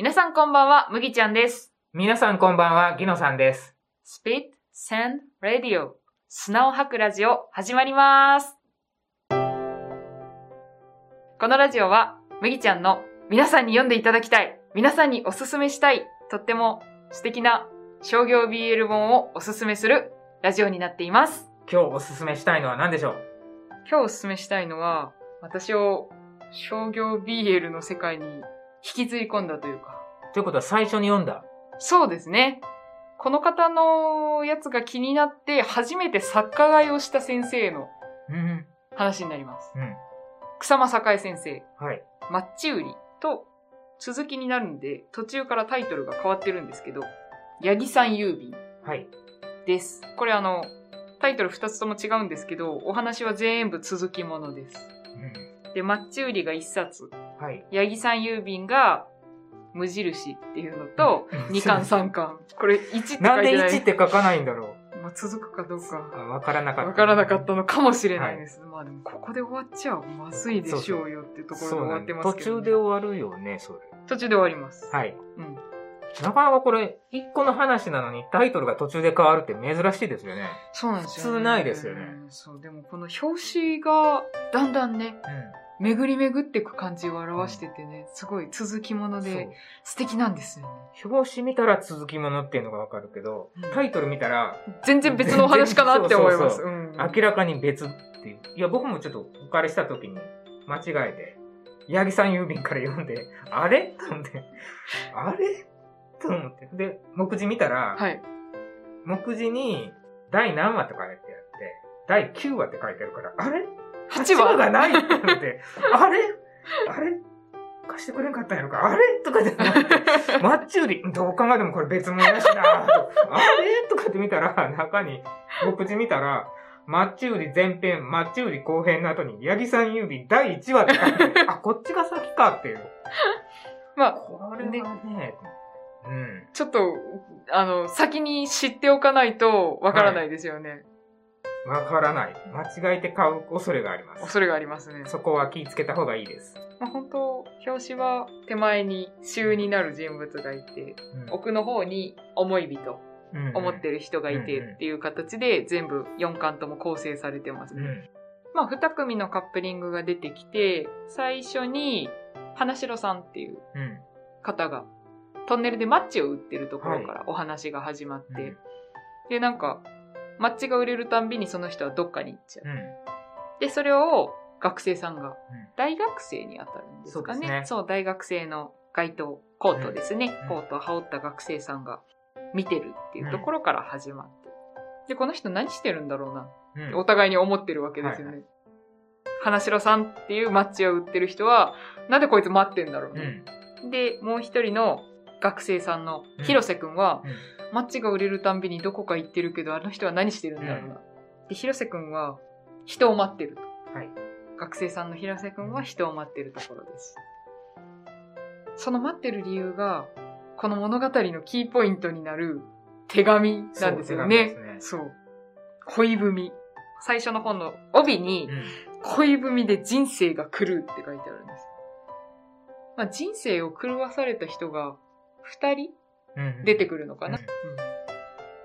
皆さんこんばんは、麦ちゃんです。皆さんこんばんは、ギノさんです。Spit, Send, Radio 砂を吐くラジオ始まります。このラジオは、麦ちゃんの皆さんに読んでいただきたい、皆さんにおすすめしたい、とっても素敵な商業 BL 本をおすすめするラジオになっています。今日おすすめしたいのは何でしょう？今日おすすめしたいのは、私を商業 BL の世界に引きずり込んだというか、ということは最初に読んだ？そうですね。この方のやつが気になって、初めて作家買いをした先生のうん。話になります。うん。草間栄先生、はい。マッチ売りと続きになるんで、途中からタイトルが変わってるんですけど、八木さん郵便はい。です。これあの、タイトル2つとも違うんですけど、お話は全部続きものです。うで、マッチ売りが1冊、ん。はい。八木さん郵便が無印っていうのと、うん2巻3巻。これ1って書いてな。ないんで1って書かないんだろまあ、続くかどううか。あわからなかった。わからなかったのかもしれないです。まあでも、ここで終わっちゃまずいでしょうよってところで終わってますけど、ね。中で終わるよね、それ。途中で終わります。はい。うん。なかなかこれ、1個の話なのにタイトルが途中で変わるって珍しいですよね。そうなんですよ、普通ないですよねそう、でもこの表紙がだんだんね、う巡り巡っていく感じを表しててね、すごい続きもので。素敵なんですよね。表紙見たら続きものっていうのがわかるけど、うんタイトル見たら全然別のお話かなって思います。明らかに別っていう。いや、僕もちょっとお借りした時に間違えて、八木さん郵便から読んで、あれ？と思って、あれ？と思って。で、目次見たら、はい。目次に第何話って書いてあって、第9話って書いてあるから、あれ？8話がないって思って、あれ？あれ？貸してくれんかったんやろか？あれ？とかで思って、マッチ売り、どう考えてもこれ別物やしな。とあれ？とかって見たら、中に、目次見たら、マッチ売り前編、マッチ売り後編の後に、八木さん郵便第1話って書いてあ こっちが先かっていう。まあ、これはね、うん。ちょっと、あの、先に知っておかないとわからないですよね。わからない。間違えて買う恐れがあります。恐れがありますね。そこは気ぃつけた方がいいです。まあ、本当表紙は手前に衆になる人物がいて、うん奥の方に思い人、うん思ってる人がいてうんっていう形で全部4巻とも構成されてますね。うん。まあ、2組のカップリングが出てきて、最初に、花城さんっていううん。方が、トンネルでマッチを売ってるところからお話が始まって、で、なんか、マッチが売れるたんびにその人はどっかに行っちゃう。うん。で、それを学生さんが、うん大学生に当たるんですかね。そうですね大学生の街頭、コートですね。うんコートを羽織った学生さんが見てるっていうところから始まって。で、この人何してるんだろうな。うん。お互いに思ってるわけですよね。花城さんっていうマッチを売ってる人は、なんでこいつ待ってんだろううね。ん。で、もう一人の学生さんのうん広瀬くんは、うんマッチが売れるたんびにどこか行ってるけど、あの人は何してるんだろうな。で、広瀬くんは人を待ってると。はい。学生さんの広瀬くんは人を待ってるところです。その待ってる理由が、この物語のキーポイントになる手紙なんですよね。そう手紙ですそう。恋文。最初の本の帯に、うん。恋文で人生が狂うって書いてあるんです。まあ、人生を狂わされた人が二人？うん。出てくるのかな、うん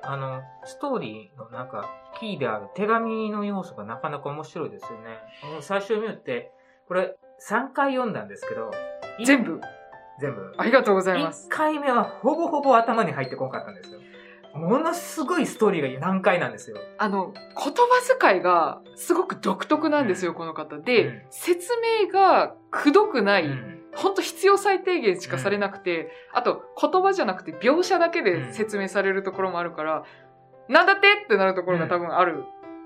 あの、ストーリーのなんか、キーである手紙の要素がなかなか面白いですよね。もう最初見って、これ3回読んだんですけど、い全部？全部。ありがとうございます1。回目はほぼほぼ頭に入ってこなかったんですよ。ものすごいストーリーが難解なんですよ。あの、言葉遣いがすごく独特なんですよ、うんこの方。で、うん説明がくどくない、うんほんと必要最低限しかされなくて、あと言葉じゃなくて描写だけで説明されるところもあるから、なんだってってなるところが多分ある。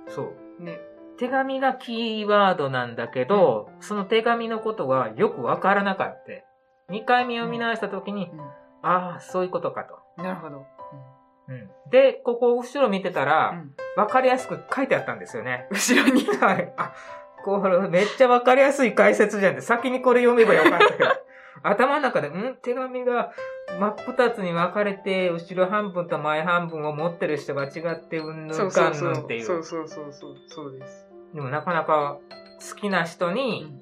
そう。ね。手紙がキーワードなんだけど、その手紙のことがよくわからなかった。2回目読み直した時に、ああ、そういうことかと。なるほど。うんで、ここ後ろ見てたうら、んわかりやすく書いてあったんですよね。後ろに。はい。あ、これめっちゃわかりやすい解説じゃんって、先にこれ読めばよかったけど。頭の中で、ん？手紙が真っ二つに分かれて、後ろ半分と前半分を持ってる人が違って、うんぬそんかん。ぬんっていう。そうそうそうそう。そうです。でもなかなか好きな人うにん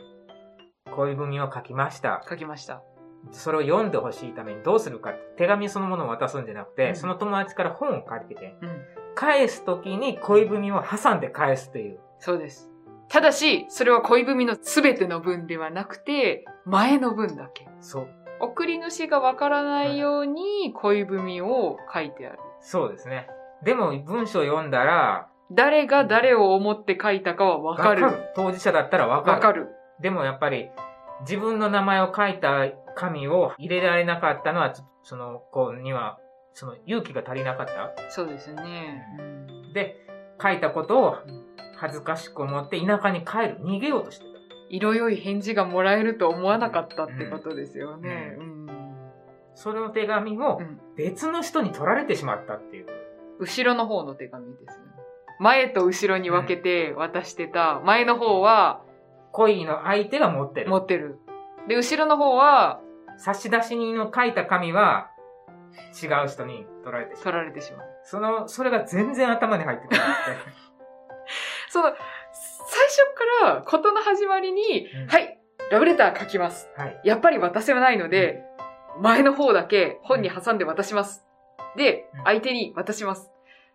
恋文を書きました。書きました。それを読んでほしいためにどうするか手紙そのものを渡すんじゃなくて、うんその友達から本を借りてて、うん。返すときに恋文を挟んで返すっていう。そうです。ただし、それは恋文のすべての文ではなくて、前の文だけ。そう。送り主がわからないように恋文を書いてある。そうですね。でも文章を読んだら、誰が誰を思って書いたかはわかる。当事者だったらわかる。わかる。でもやっぱり、自分の名前を書いた紙を入れられなかったのは、その子には、その勇気が足りなかった。そうですね。うんで、書いたことを恥ずかしく思って田舎に帰る。逃げようとしてた。色良い返事がもらえると思わなかったってことですよね。うんその手紙をうん別の人に取られてしまったっていう。後ろの方の手紙ですよね。前と後ろに分けて渡してた、前の方は恋の相手が持ってる。持ってる。で、後ろの方は差出人の書いた紙は違う人に取られてしまう。取られてしまう。その、それが全然頭に入ってこなくて。その、最初から事の始まりに、うんはい、ラブレター書きます。はい。やっぱり渡せないので、前の方だけ本に挟んで渡します。でうん、相手に渡します。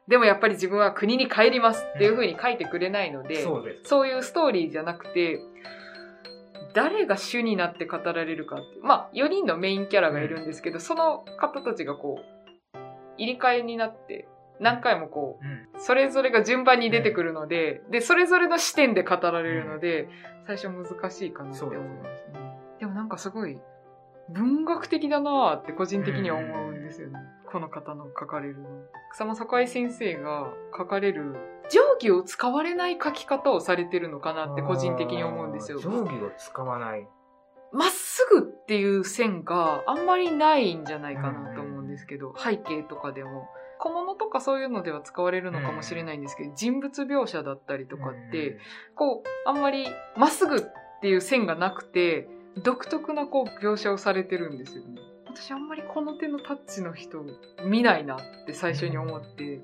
でもやっぱり自分は国に帰りますっていう風に書いてくれないので、そうです。そういうストーリーじゃなくて、誰が主になって語られるかって。まあ、4人のメインキャラがいるんですけど、その方たちがこう、入り替えになって、何回もこうそれぞれが順番に出てくるので、で、それぞれの視点で語られるので、最初難しいかなって思いますね。でもなんかすごい、文学的だなーって個人的には思うんですよね。この方の書かれるの。草間栄先生が書かれる、定規を使われない書き方をされてるのかなって個人的に思うんですよ。定規を使わない。まっすぐっていう線があんまりないんじゃないかなと思うんですけど、背景とかでも。小物とかそういうのでは使われるのかもしれないんですけど、人物描写だったりとかって、こう、あんまりまっすぐっていう線がなくて、独特なこう描写をされてるんですよね。私あんまりこの手のタッチの人見ないなって最初に思って、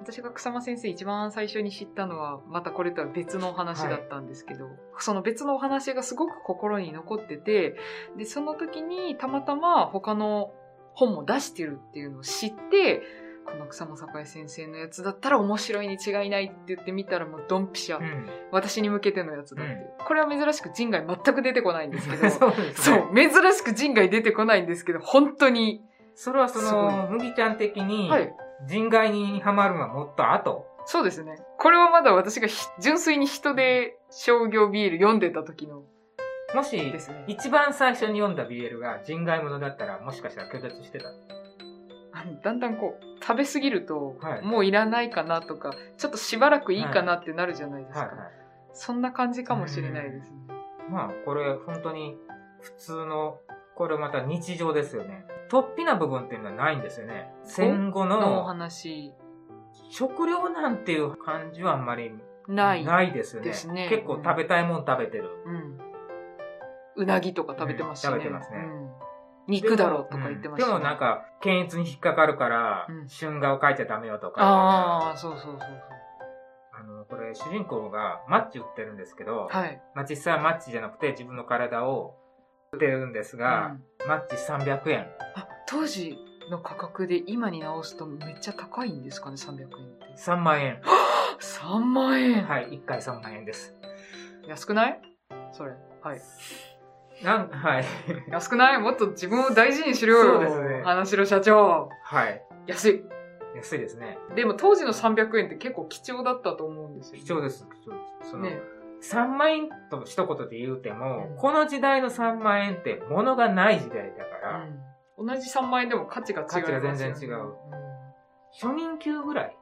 私が草間先生一番最初に知ったのは、またこれとは別のお話だったんですけど、その別のお話がすごく心に残ってて、で、その時にたまたま他の本も出してるっていうのを知って、この草間栄先生のやつだったら面白いに違いないって言ってみたらもうドンピシャ。うん。私に向けてのやつだって。うこれは珍しく人外全く出てこないんですけど、そうね。そう、珍しく人外出てこないんですけど、本当に、それはその、麦ちゃん的に、はい、人外にハマるのはもっと後。そうですね。これはまだ私がひ純粋に人で商業ビール読んでた時のもしね。一番最初に読んだ BL が人外物だったら、もしかしたら拒絶してた？だんだんこう、食べ過ぎると、はいもういらないかなとか、ちょっとしばらくいいかなってなるじゃないですか。はいはい。そんな感じかもしれないですね。まあ、これ、本当に、普通の、これまた日常ですよね。突飛な部分っていうのはないんですよね。戦後のおの話、食料なんていう感じはあんまりない。ないですよね。ね結構食べたいもん食べてる。うん。うなぎとか食べてますしね。うん食べてますねうん肉だろうとか言ってましたでもなんか、検閲に引っかかるから、うん春画を描いちゃダメよとか。ああ、そうそうそうそう。あの、これ、主人公がマッチ売ってるんですけど、はい。まあ、実際はマッチじゃなくて自分の体を売ってるんですが、マッチ300円。あ、当時の価格で今に直すとめっちゃ高いんですかね、300円って。3万円。3万円、はい、1回3万円です。安くない？それ。はい。なん、はい。安くない？もっと自分を大事にしろよ。そうですね花城社長。はい。安い。安いですね。でも当時の300円って結構貴重だったと思うんですよ。貴重です、貴重です。その、ね。3万円と一言で言うても、うんこの時代の3万円って物がない時代だから、うん。同じ3万円でも価値が違いますよ、ね。価値が全然違う初任給ぐらい？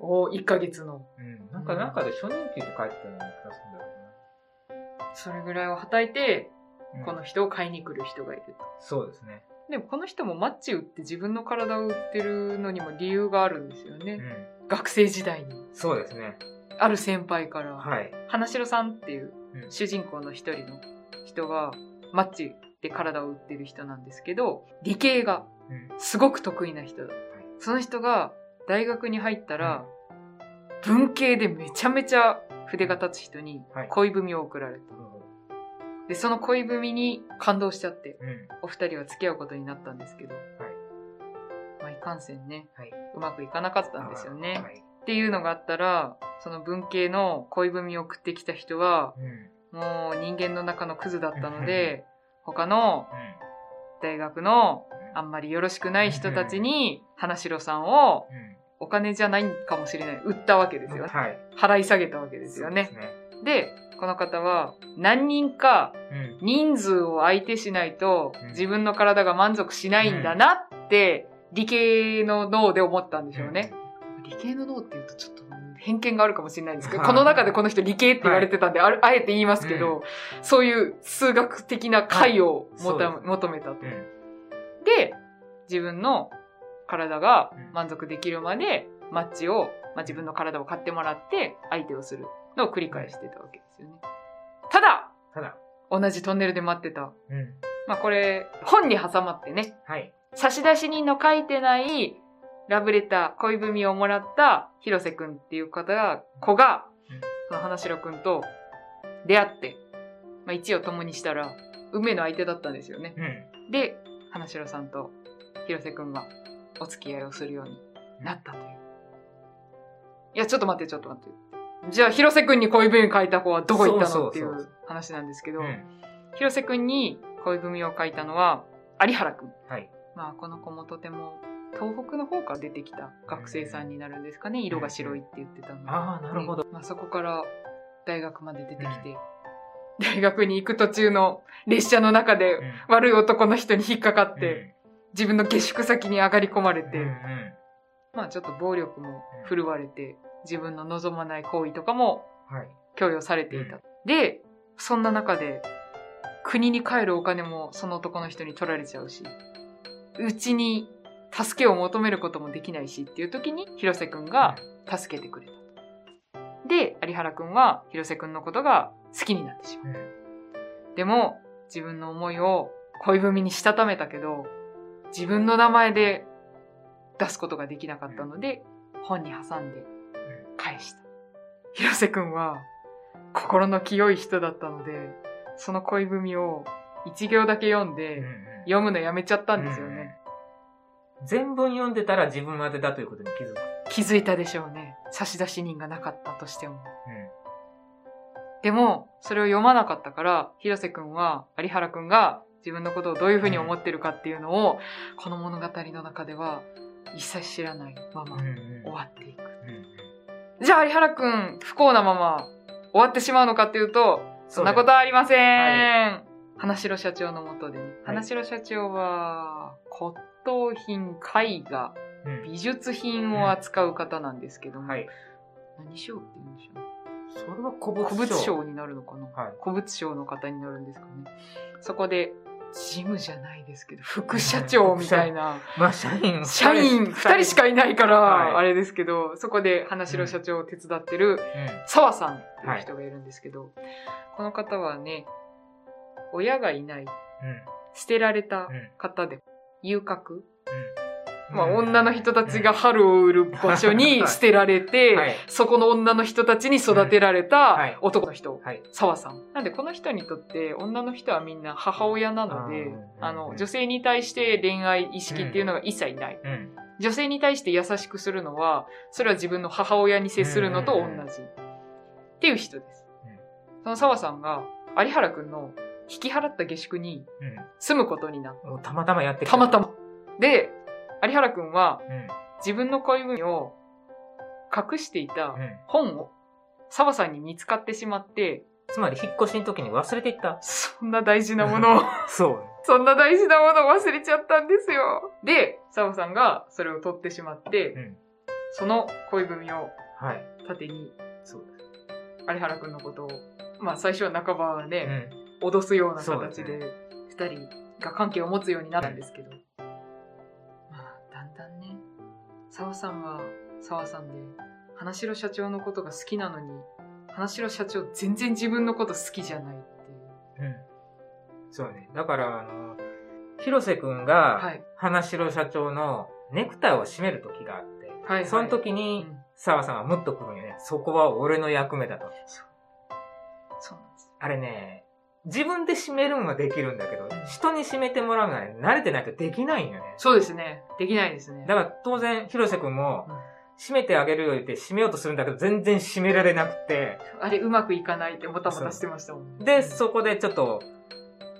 うん。お1ヶ月の。うん。なんか、なんかで初任給って書いてたような気がするんだよそれぐらいをはたいて、な。この人を買いに来る人がいると。そうですね。でもこの人もマッチ売って自分の体を売ってるのにも理由があるんですよね。うん。学生時代に。そうですね。ある先輩から、はい。花城さんっていううん主人公の一人の人がマッチで体を売ってる人なんですけど、理系がうん。すごく得意な人だ。その人が大学に入ったら、文系でめちゃめちゃ筆が立つ人にはい恋文を送られた。で、その恋文に感動しちゃって、うん。お二人は付き合うことになったんですけど、まあ、いかんせんね、はい。うまくいかなかったんですよね。はい。っていうのがあったら、その文系の恋文を送ってきた人は、うん。もう人間の中のクズだったので、他のう大学のん。あんまりよろしくない人たちに、花城さんをうん。お金じゃないかもしれない。売ったわけですよね。はい。払い下げたわけですよね。そうですね。で、この方は何人かうん。人数を相手しないとうん。自分の体が満足しないんだなって理系の脳で思ったんでしょうね。理系の脳って言うとちょっと偏見があるかもしれないんですけど、はいこの中でこの人理系って言われてたんで、あえて言いますけど、そういう数学的な解を求めたと。うん。で、自分の体がうん。満足できるまでマッチを、まあ、自分の体を買ってもらって相手をするのを繰り返してたわけですよね。ただ、ただ、同じトンネルで待ってた。うん。まあこれ、本に挟まってね、はい。差出人の書いてないラブレター、恋文をもらった広瀬くんっていう方が、子がうん、その花城くんと出会って、まあ一を共にしたら、運命の相手だったんですよね。うん。で、花城さんと広瀬くんがお付き合いをするようになったという。いや、ちょっと待って、ちょっと待って。じゃあ、広瀬くんに恋文書いた子はどこ行ったのっていそう話なんですけど、うん。広瀬くんに恋文を書いたのは有原くん。はい。まあ、この子もとても東北の方から出てきた学生さんになるんですかね。色が白いって言ってたので。ああ、なるほど。まあ、そこから大学まで出てきて、大学に行く途中の列車の中でうん悪い男の人に引っかかっうんて、自分の下宿先に上がり込まれて、まあちょっと暴力も振るわれて、自分の望まない行為とかもはい。強要されていた。で、そんな中で、国に帰るお金もその男の人に取られちゃうし、うちに助けを求めることもできないしっていう時に、広瀬くんが助けてくれた。で、有原くんは広瀬くんのことが好きになってしまう。うん、でも、自分の思いを恋文にしたためたけど、自分の名前で出すことができなかったので、本に挟んで。広瀬くんは、心の清い人だったので、その恋文を一行だけ読んうんで、うん読むのやめちゃったんですよね。うん全文読んでたら自分宛てだということに気づく。気づいたでしょうね。差出人がなかったとしても。うんでも、それを読まなかったから、広瀬くんは、有原くんが自分のことをどういうふうに思ってるかっていうのを、この物語の中では一切知らないまま終わっていく。うんじゃあ有原くん、不幸なまま終わってしまうのかっていうと、そんなことははありません。は花城社長のもとでね。花城社長は、骨董品、絵画、うん美術品を扱う方なんですけども、はい。何賞って言うんでしょう？ね。それは古物古物商になるのかな？はい。古物商の方になるんですかね。そこで、事務じゃないですけど、副社長みたいな、まあ、社員。社員二人しかいないから、はいあれですけど、そこで花城社長を手伝ってるうん。澤さんっていう人がいるんですけど、この方はね、親がいない、うん。捨てられたうん。方で、遊郭、うん。まあ、女の人たちが春を売る場所に捨てられて、はい。そこの女の人たちに育てられたはい男の人、はい。澤さん。なんでこの人にとって女の人はみんな母親なので、あの、女性に対して恋愛意識っていうのが一切ない。うん。女性に対して優しくするのは、それは自分の母親に接するのと同じ。っていう人です。その澤さんが、有原くんの引き払った下宿に住むことになっうん。もうたまたまやってた。きたまたま。で、有原くんはうん。自分の恋文を隠していたうん。本を澤さんに見つかってしまって、つまり、引っ越しの時に忘れていった。そんな大事なものを、そう。そんな大事なものを忘れちゃったんですよ。で、澤さんがそれを取ってしまって、うん。その恋文をはい。盾にそう。有原くんのことを、まあ最初は半ばはうね、ん。脅すような形でで、二人が関係を持つようになったんですけど、まあ澤さんは澤さんで、花城社長のことが好きなのに、花城社長全然自分のこと好きじゃないっていう。うん。そうね。だから、あの、広瀬くんが、はい。花城社長のネクタイを締める時があって、はい、はい。その時うに、ん、澤さんはムッとくるんよね。そこは俺の役目だと。そうなんです。あれね、自分で締めるのはできるんだけど、人に締めてもらうのはね慣れてないとできないんよね。そうですね。できないですね。だから当然、広瀬くんもうん、締めてあげるよって締めようとするんだけど、全然締められなくて、あれ、うまくいかないってもたもたしてましたもんね。で、そこでちょっと、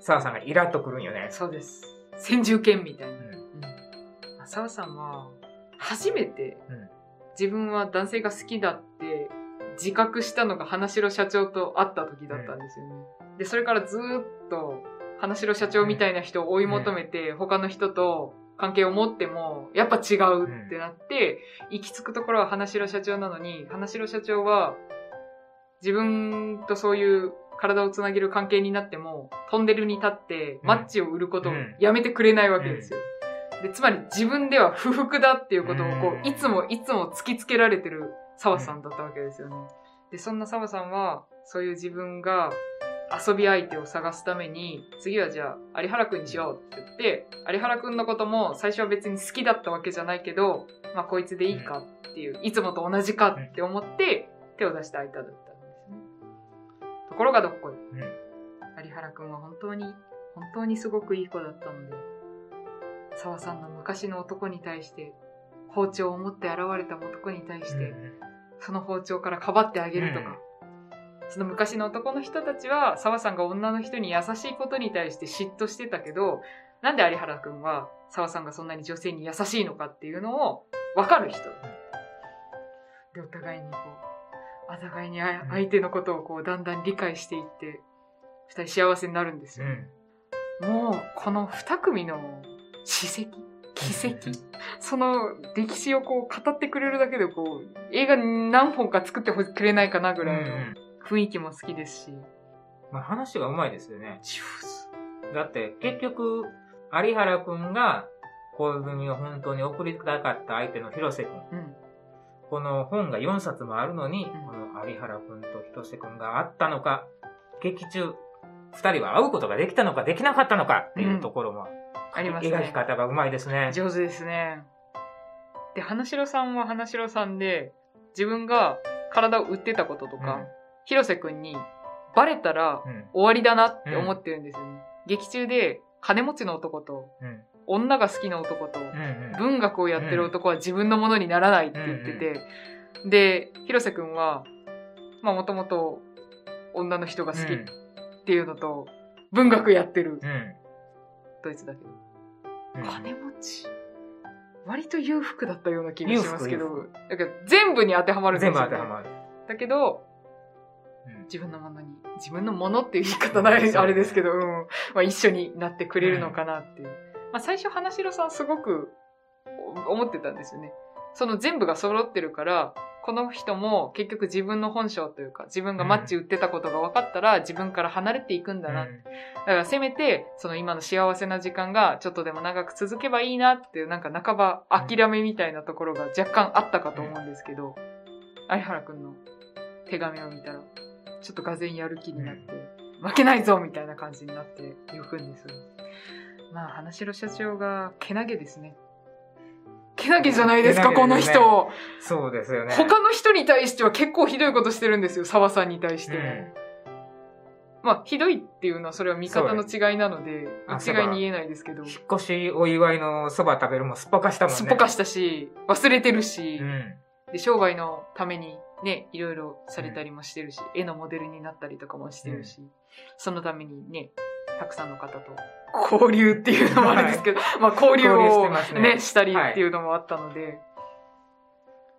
澤さんがイラッとくるんよね。そうです。先住犬みたいな。うんうん。澤さんは、初めてうん、自分は男性が好きだって自覚したのが花城社長と会った時だったんですよね。で、それからずーっと、花城社長みたいな人を追い求めて、他の人と関係を持っても、やっぱ違うってなって、行き着くところは花城社長なのに、花城社長は、自分とそういう体をつなげる関係になっても、トンネルに立ってマッチを売ることをやめてくれないわけですよ。で、つまり自分では不服だっていうことをこうん。う、いつもいつも突きつけられてる澤さんだったわけですよね。で、そんな澤さんは、そういう自分が遊び相手を探すために、次はじゃあ、有原くんにしようって言って、有原くんのことも最初は別に好きだったわけじゃないけど、まあこいつでいいかっていう、いつもと同じかって思って手を出した相手だったんですね。ところがどっこい。うん有原くんは本当に、本当にすごくいい子だったので、沢さんの昔の男に対して、包丁を持って現れた男に対して、その包丁からかばってあげるとか、その昔の男の人たちは、沢さんが女の人に優しいことに対して嫉妬してたけど、なんで有原くんは沢さんがそんなに女性に優しいのかっていうのを分かる人。で、お互いにこう、お互いにあ相手のことをこう、だんだん理解していって、二人幸せになるんですよ。うん。もう、この二組の史跡、奇跡、その歴史をこう語ってくれるだけでこう、映画何本か作ってくれないかなぐらいの雰囲気も好きですし、まあ話がうまいですよね。だって結局、有原くんが恋文を本当に送りたかった相手の広瀬くん。うん。この本が4冊もあるのに、んこの有原くんと広瀬くんがあったのか、劇中、二人は会うことができたのかできなかったのかっていうところも、ありますね。描き方がうまいですね。上手ですね。で、花城さんは花城さんで、自分が体を売ってたこととか、広瀬くんにバレたらうん。うん。終わりだなって思ってるんですよね。劇中で金持ちの男とうん。女が好きな男とうん。うん。文学をやってる男は自分のものにならないって言ってて、で、広瀬くんは、まあもともと女の人が好きっていうのと、文学やってるうん。ドイツだけど、うん。金持ち割と裕福だったような気がしますけど裕、だから全部に当てはまるんです全よ、ね。部当てはまる。だけど、うん自分のものに、自分のものっていう言い方ない、あれですけど、うん。まあ一緒になってくれるのかなっていう。まあ最初、花城さんすごくお思ってたんですよね。その全部が揃ってるから、この人も結局自分の本性というか、自分がマッチ売ってたことが分かったら、自分から離れていくんだな。だからせめて、その今の幸せな時間がちょっとでも長く続けばいいなっていう、なんか半ば諦めみたいなところが若干あったかと思うんですけど、相原くんの手紙を見たら、ちょっとがぜんやる気になって、負けないぞみたいな感じになっていくんです。まあ、花城社長がけなげですね。けなげじゃないですか、この人。そうですよね。他の人に対しては結構ひどいことしてるんですよ、沢さんに対してまあ、ひどいっていうのはそれは見方の違いなので、あ一概に言えないですけど、引っ越しお祝いのそば食べるもすっぽかしたもんね。すっぽかしたし、忘れてるし、うん。で、商売のためにね、いろいろされたりもしてるし、絵のモデルになったりとかもしてるし、そのためにね、たくさんの方と交流っていうのもあるんですけど、まあ交流をねね、したりっていうのもあったので、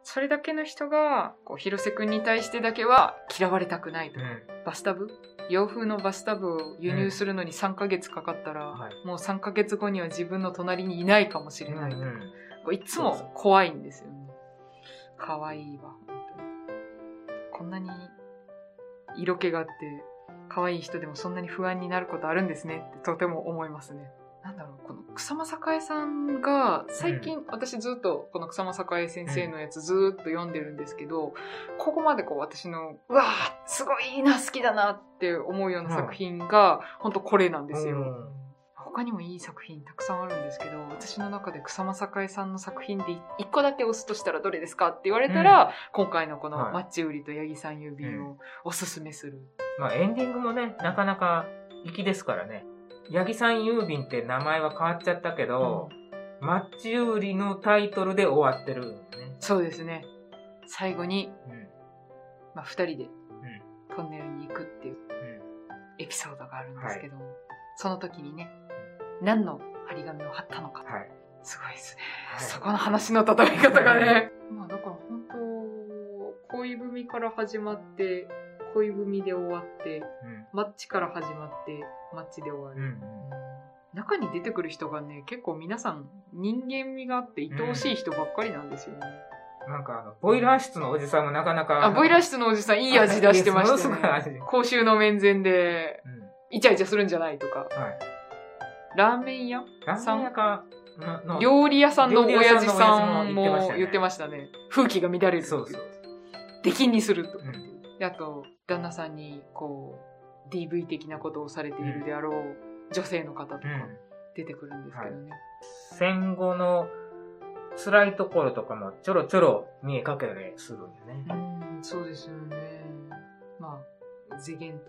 それだけの人が、こう、広瀬くんに対してだけは嫌われたくないとう。ん。バスタブ？洋風のバスタブを輸入するのに3ヶ月かかったら、はいもう3ヶ月後には自分の隣にいないかもしれない。うんこういつも怖いんですよね。可愛いわ、本当に。こんなに色気があって、可愛い人でもそんなに不安になることあるんですねってとても思いますね。なんだろう、この草間栄さんが、最近、私ずっとこの草間栄先生のやつずーっと読んでるんですけど、ここまでこう私の、うわーすごいいいな、好きだなって思うような作品が、本当これなんですよ。うん他にもいい作品たくさんあるんですけど、私の中で草間栄さんの作品で一個だけ押すとしたらどれですかって言われたら、今回のこのはいマッチ売りと八木さん郵便をおすすめする。まあエンディングもね、なかなか行きですからね。八木さん郵便って名前は変わっちゃったけど、マッチ売りのタイトルで終わってるね。そうですね。最後に、うん。まあ、二人でトンネルに行くっていうエピソードがあるんですけども、その時にね、何の張り紙を貼ったのか。はい。すごいですね。はいそこの話の畳み方がね。まあだから本当、恋文から始まって、恋文で終わって、うん。マッチから始まって、マッチで終わる。うんうん。中に出てくる人がね、結構皆さん人間味があって愛おしい人ばっかりなんですよね。なんかあの、ボイラー室のおじさんもなかなか。あ、ボイラー室のおじさんいい味出してましたね。公衆の面前で、うん。イチャイチャするんじゃないとか。はい。ラーメン屋？ラーメン屋か料理屋さんの親父さんも言ってましたね。風紀が乱れるそうそう。出禁にすると。うん。であと、旦那さんに、こう、DV 的なことをされているであろう女性の方とかうん。出てくるんですけどね。戦後の辛いところとかもちょろちょろ見えかけれするんよね。うん、そうですよね。まあ、世間というか。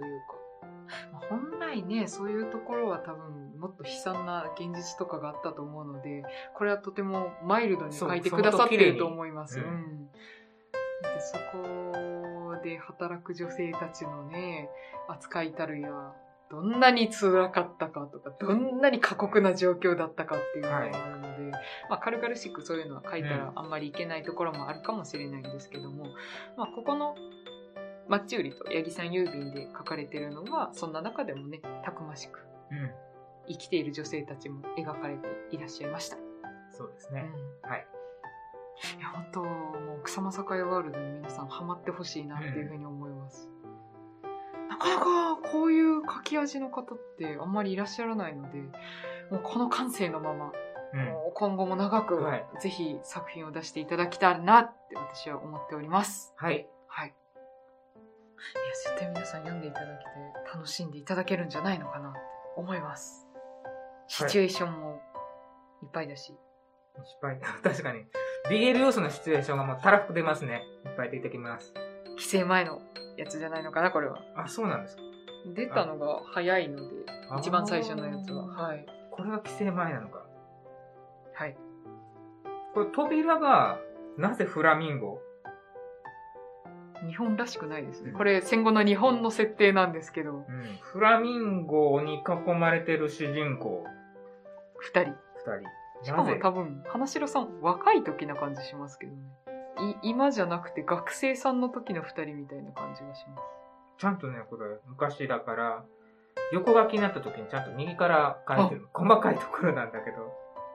まあ本来ね、そういうところは多分、もっと悲惨な現実とかがあったと思うので、これはとてもマイルドに書いてくださってると思います。そうん。でそこで働く女性たちのね、扱いたるや、どんなに辛かったかとか、どんなに過酷な状況だったかっていうのがあるので、まあ軽々しくそういうのは書いたらあんまりいけないところもあるかもしれないんですけども、まあここのマッチ売りと八木さん郵便で書かれてるのは、そんな中でもね、たくましくうん。生きている女性たちも描かれていらっしゃいました。そうですね。うんはい。いや、本当もう草間栄ワールドに皆さんハマってほしいなっていうふうに思います。なかなかこういう書き味の方ってあんまりいらっしゃらないので、もうこの感性のまま、うん。もう今後も長くはいぜひ作品を出していただきたいなって私は思っております。はい。はい。いや、絶対皆さん読んでいただけて楽しんでいただけるんじゃないのかなって思います。シチュエーションもいっぱいだし。確かに。BL 要素のシチュエーションがもうたらふく出ますね。いっぱい出てきます。規制前のやつじゃないのかな、これは。あ、そうなんですか。出たのが早いので、一番最初のやつは。はい。これが規制前なのか。はい。これ扉が、なぜフラミンゴ日本らしくないですね。うんこれ戦後の日本の設定なんですけど、うん。フラミンゴに囲まれてる主人公、二人。二人。しかも多分、花城さん若い時な感じしますけどね。い今じゃなくて学生さんの時の二人みたいな感じがします。ちゃんとね、これ、昔だから、横書きになった時にちゃんと右から書いてる。細かいところなんだけど。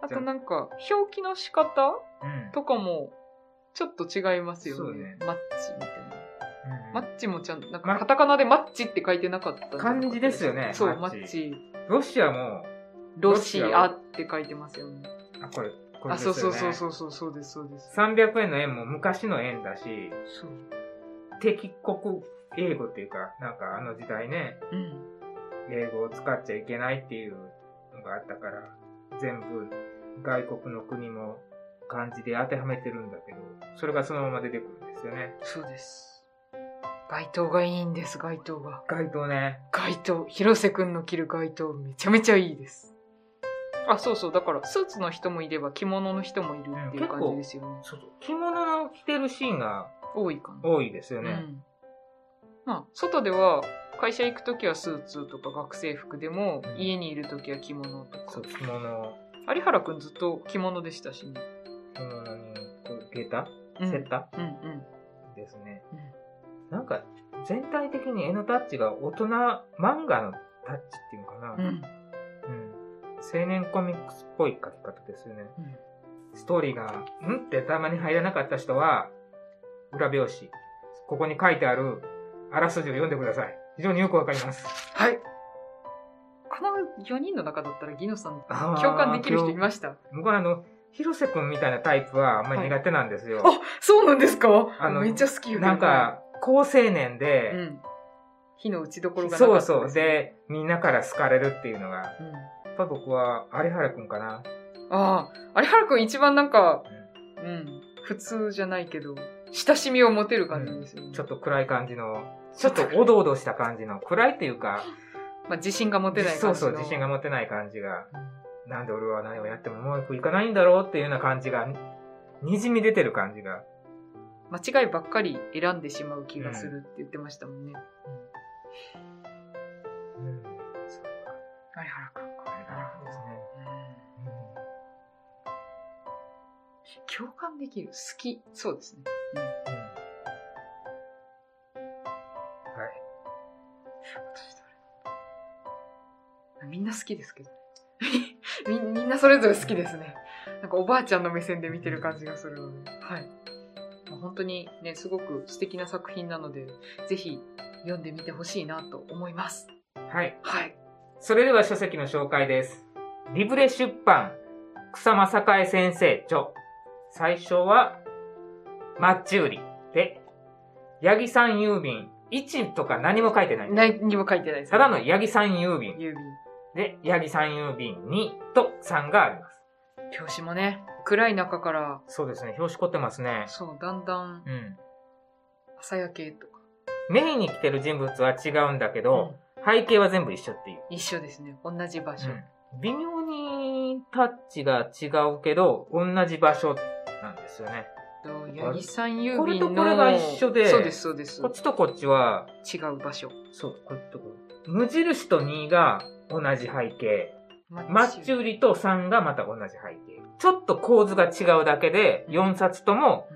あとなんか、表記の仕方うん。とかも、ちょっと違いますよね。ねマッチみたいな。うんマッチもちゃんと、なんかまカタカナでマッチって書いてなかった漢字ですよねそう、マッチ。ロシアも、ロシアって書いてますよね。あ、これ、これあ、ですよね。そうそうそうそうそう、そうです、そうです。300円の円も昔の円だし、そう。敵国英語っていうか、なんかあの時代ね、うん。英語を使っちゃいけないっていうのがあったから、全部外国の国も漢字で当てはめてるんだけど、それがそのまま出てくるんですよね。そうです。街灯がいいんです、街灯が。街灯ね。街灯、広瀬くんの着る街灯、めちゃめちゃいいです。あ、そうそう、だから、スーツの人もいれば着物の人もいるっていう感じですよね。そうそう。着物の着てるシーンが多いかな。多いですよね。うん。まあ、外では、会社行くときはスーツとか学生服でも、うん家にいるときは着物とかそう、。着物、有原くんずっと着物でしたしね。着物に、こう、下駄、うんセッタうんうん。ですね。うんなんか、全体的に絵のタッチが大人漫画のタッチっていうのかな。うん。うん青年コミックスっぽい描き方ですよね。うんストーリーが、んってたまに入らなかった人は、裏表紙。ここに書いてあるあらすじを読んでください。非常によくわかります。はい。この4人の中だったらギノさん共感できる人いました？僕はあの、広瀬くんみたいなタイプはあんまり苦手なんですよ。あ、そうなんですか？あのめっちゃ好きよ。なんか、高青年うで、ん。火の打ちどころがなかったそうそう。でみんなから好かれるっていうのが、うん。やっぱ僕は有原くんかな。ああ、有原くん一番なんか、うん、普通じゃないけど、親しみを持てる感じですよね。ちょっと暗い感じの、ちょっとおどおどした感じの、暗いっていうか、まあ、自信が持てないそうそう、感じの。自信が持てない感じが、うんなんで俺は何をやってもうまくいかないんだろうっていうような感じが、にじみ出てる感じが。間違いばっかり選んでしまう気がするって言ってましたもんね。うん。相原くん。か。なるほどですね。共感できる。好き。そうですね。うん。はい。みん。な好きですけど。みみんなそれぞれ好きですね。なんかおばあちゃんの目線で見てる感じがするので。はい。まあ本当にね、すごく素敵な作品なので、ぜひ読んでみてほしいなと思います。はい。はい。それでは書籍の紹介です。リブレ出版、草間栄先生著。最初は、マッチ売りで、八木さん郵便、1とか何も書いてない。何にも書いてないです。ただの八木さん郵便郵便。で、八木さん郵便2と3があります。表紙もね、暗い中から、そうですね、表紙凝ってますね。そう、だんだんうん。朝焼けとか。メインに来てる人物は違うんだけど、背景は全部一緒っていう。一緒ですね。同じ場所。うん微妙にタッチが違うけど、同じ場所なんですよね。と八木さん郵便のこれとこれが一緒でそうです、そうです。こっちとこっちは、違う場所。そう、こっちとこ。無印と2が同じ背景。マッチ売りと3がまた同じ背景。ちょっと構図が違うだけで、4冊とも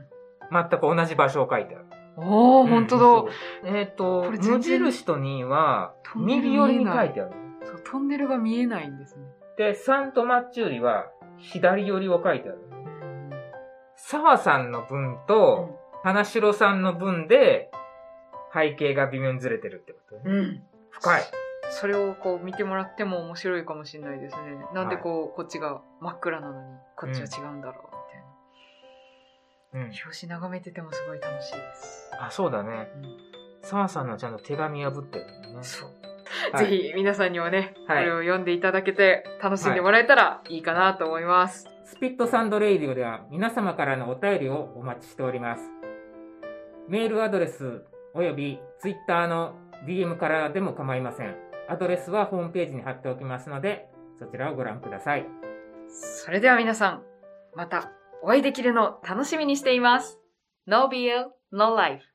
全く同じ場所を書いてある。おー、本当だ。うんえっ、とこれ、全無然印と2は右寄りに書いてある。そう、トンネルが見えないんですね。で、3とマッチ売りは左寄りを書いてある。沢さんの分と、花城さんの分で、背景が微妙にずれてるってことね。うん。深い。それをこう見てもらっても面白いかもしれないですね。なんでこう、こっちが真っ暗なのに、こっちは違うんだろう、みたいな。うん。表紙眺めててもすごい楽しいです。あ、そうだね。うん沢さんのちゃんと手紙破ってるのね。そう。はいぜひ皆さんにもね、はいこれを読んでいただけて楽しんでもらえたらいいかなと思います。スピットサンドレイディオでは皆様からのお便りをお待ちしております。メールアドレスおよびツイッターの DM からでも構いません。アドレスはホームページに貼っておきますので、そちらをご覧ください。それでは皆さん、またお会いできるのを楽しみにしています。No Bill, no life.